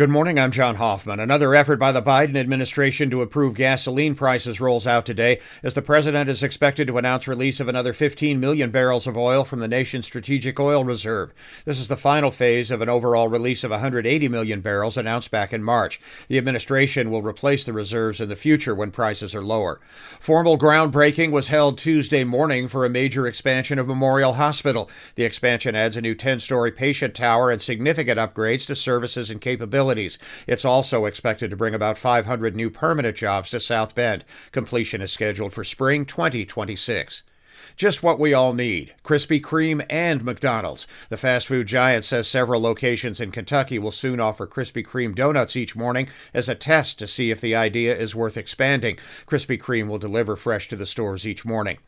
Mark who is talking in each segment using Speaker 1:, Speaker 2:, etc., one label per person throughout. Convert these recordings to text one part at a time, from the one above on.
Speaker 1: Good morning. I'm John Hoffman. Another effort by the Biden administration to approve gasoline prices rolls out today as the president is expected to announce release of another 15 million barrels of oil from the nation's strategic oil reserve. This is the final phase of an overall release of 180 million barrels announced back in March. The administration will replace the reserves in the future when prices are lower. Formal groundbreaking was held Tuesday morning for a major expansion of Memorial Hospital. The expansion adds a new 10-story patient tower and significant upgrades to services and capabilities facilities. It's also expected to bring about 500 new permanent jobs to South Bend. Completion is scheduled for spring 2026. Just what we all need Krispy Kreme and McDonald's. The fast food giant says several locations in Kentucky will soon offer Krispy Kreme donuts each morning as a test to see if the idea is worth expanding. Krispy Kreme will deliver fresh to the stores each morning.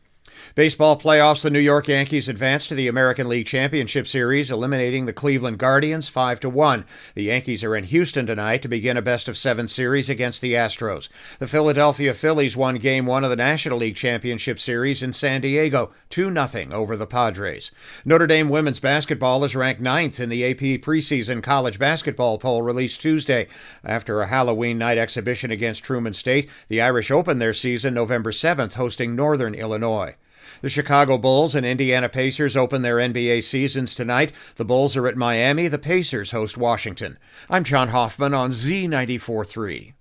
Speaker 1: Baseball playoffs, the New York Yankees advanced to the American League Championship Series, eliminating the Cleveland Guardians 5 to 1. The Yankees are in Houston tonight to begin a best of 7 series against the Astros. The Philadelphia Phillies won game 1 of the National League Championship Series in San Diego 2 0 over the Padres. Notre Dame women's basketball is ranked ninth in the AP preseason college basketball poll released Tuesday. After a Halloween night exhibition against Truman State, the Irish open their season November 7th hosting Northern Illinois. The Chicago Bulls and Indiana Pacers open their NBA seasons tonight. The Bulls are at Miami. The Pacers host Washington. I'm John Hoffman on Z943.